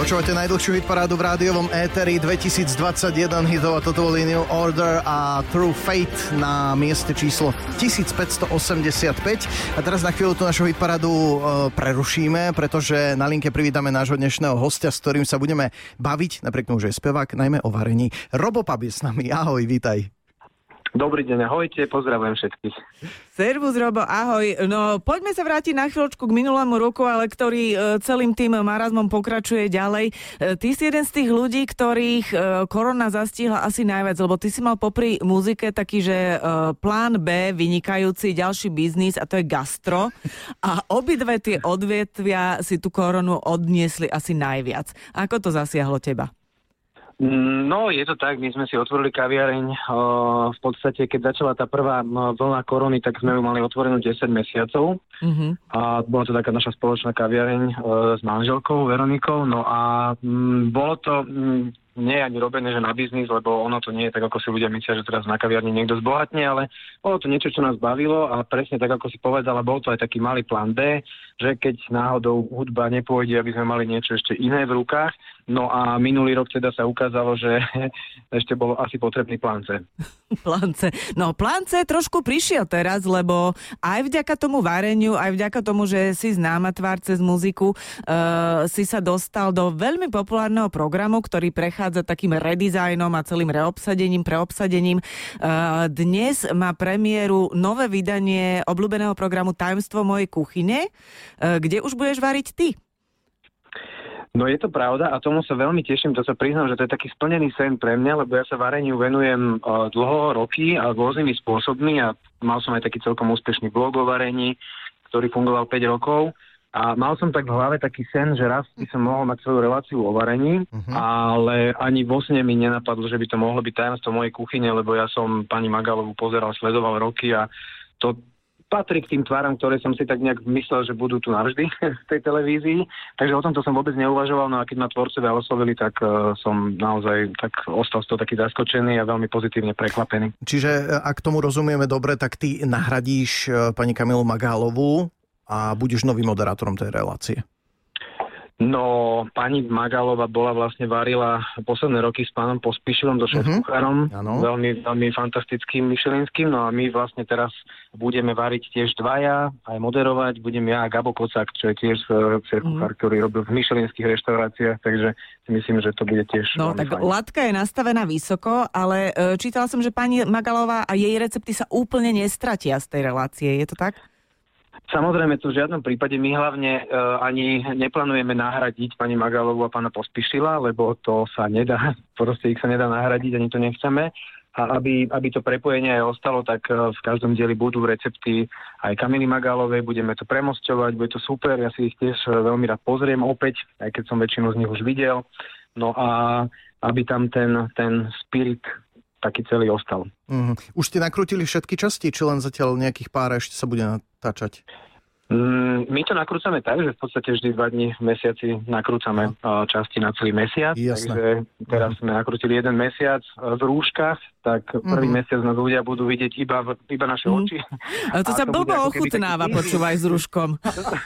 Počúvate najdlhšiu hitparádu v rádiovom éteri 2021 hitov a toto boli New Order a True Fate na mieste číslo 1585. A teraz na chvíľu tú našu hitparádu e, prerušíme, pretože na linke privítame nášho dnešného hostia, s ktorým sa budeme baviť, napriek tomu, že je spevák, najmä o varení. Robo Pab je s nami. Ahoj, vítaj. Dobrý deň, ahojte, pozdravujem všetkých. Servus, Robo, ahoj. No, poďme sa vrátiť na chvíľočku k minulému roku, ale ktorý e, celým tým marazmom pokračuje ďalej. E, ty si jeden z tých ľudí, ktorých e, korona zastihla asi najviac, lebo ty si mal popri muzike taký, že plán B, vynikajúci ďalší biznis a to je gastro. A obidve tie odvietvia si tú koronu odniesli asi najviac. Ako to zasiahlo teba? No, je to tak, my sme si otvorili kaviareň. V podstate, keď začala tá prvá vlna korony, tak sme ju mali otvorenú 10 mesiacov. Mm-hmm. A bola to taká naša spoločná kaviareň s manželkou Veronikou. No a bolo to nie je ani robené, že na biznis, lebo ono to nie je tak, ako si ľudia myslia, že teraz na kaviarni niekto zbohatne, ale bolo to niečo, čo nás bavilo a presne tak, ako si povedala, bol to aj taký malý plán B, že keď náhodou hudba nepôjde, aby sme mali niečo ešte iné v rukách, No a minulý rok teda sa ukázalo, že ešte bolo asi potrebný plán C. plán C. No plán C trošku prišiel teraz, lebo aj vďaka tomu vareniu, aj vďaka tomu, že si známa tvár cez muziku, uh, si sa dostal do veľmi populárneho programu, ktorý prechádza takým redizajnom a celým reobsadením, preobsadením. Uh, dnes má premiéru nové vydanie obľúbeného programu Tajemstvo mojej kuchyne, uh, kde už budeš variť ty. No je to pravda a tomu sa veľmi teším, to sa priznám, že to je taký splnený sen pre mňa, lebo ja sa vareniu venujem uh, dlho roky a rôznymi spôsobmi a mal som aj taký celkom úspešný blog o varení, ktorý fungoval 5 rokov. A mal som tak v hlave taký sen, že raz by som mohol mať svoju reláciu o varení, uh-huh. ale ani vo sne mi nenapadlo, že by to mohlo byť tajomstvo mojej kuchyne, lebo ja som pani Magalovu pozeral, sledoval roky a to patrí k tým tváram, ktoré som si tak nejak myslel, že budú tu navždy v tej televízii. Takže o tomto som vôbec neuvažoval, no a keď ma tvorcovia oslovili, tak uh, som naozaj tak ostal z toho taký zaskočený a veľmi pozitívne prekvapený. Čiže e, ak tomu rozumieme dobre, tak ty nahradíš e, pani Kamilu Magálovú a budeš novým moderátorom tej relácie. No, pani Magalova bola vlastne varila posledné roky s pánom Pospíšilom do šéf-kuchárom, uh-huh. veľmi, veľmi fantastickým myšelinským, no a my vlastne teraz budeme variť tiež dvaja, aj moderovať, budem ja a Gabo Kocák, čo je tiež e, šéf-kuchár, uh-huh. ktorý robil v myšelinských reštauráciách, takže si myslím, že to bude tiež No, tak fajn. latka je nastavená vysoko, ale e, čítala som, že pani Magalová a jej recepty sa úplne nestratia z tej relácie, je to tak? Samozrejme, to v žiadnom prípade my hlavne uh, ani neplánujeme nahradiť pani Magalovu a pána Pospišila, lebo to sa nedá, proste ich sa nedá nahradiť, ani to nechceme. A aby, aby to prepojenie aj ostalo, tak uh, v každom dieli budú recepty aj Kamily Magalovej, budeme to premosťovať, bude to super, ja si ich tiež uh, veľmi rád pozriem opäť, aj keď som väčšinu z nich už videl. No a aby tam ten, ten spirit taký celý ostal. Mm. Už ste nakrútili všetky časti, či len zatiaľ nejakých pár ešte sa bude natáčať? Mm, my to nakrúcame tak, že v podstate vždy dva dní v mesiaci nakrúcame no. časti na celý mesiac. Jasné. Takže teraz sme nakrútili jeden mesiac v rúškach, tak prvý mm. mesiac nás ľudia budú vidieť iba, iba naše mm. oči. Ale to a sa to blbo ochutnáva, taký... počúvaj s rúškom.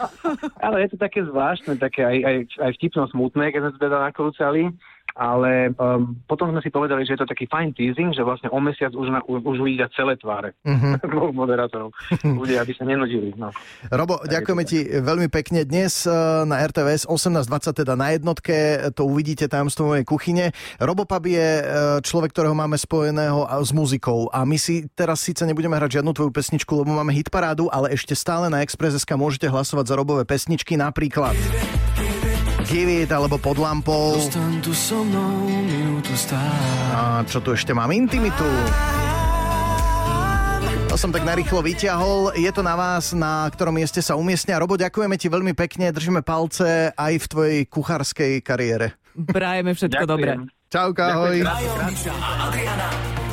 Ale je to také zvláštne, také aj, aj, aj vtipno smutné, keď sme teda nakrúcali ale um, potom sme si povedali, že je to taký fine teasing, že vlastne o mesiac už, na, už uvidia celé tváre uh-huh. moderátorov. Ľudia, aby sa nenudili. No. Robo, tak ďakujeme ti veľmi pekne. Dnes uh, na RTVS 18.20, teda na jednotke, to uvidíte tajomstvo mojej kuchyne. Robo Pab je uh, človek, ktorého máme spojeného s muzikou a my si teraz síce nebudeme hrať žiadnu tvoju pesničku, lebo máme hitparádu, ale ešte stále na Express.sk môžete hlasovať za Robové pesničky, napríklad Give It alebo Pod lampou. A čo tu ešte mám? Intimitu. To som tak narýchlo vyťahol. Je to na vás, na ktorom mieste sa umiestnia. Robo, ďakujeme ti veľmi pekne. Držíme palce aj v tvojej kuchárskej kariére. Prajeme všetko Ďakujem. dobré. Čauka, ahoj. Ďakujem.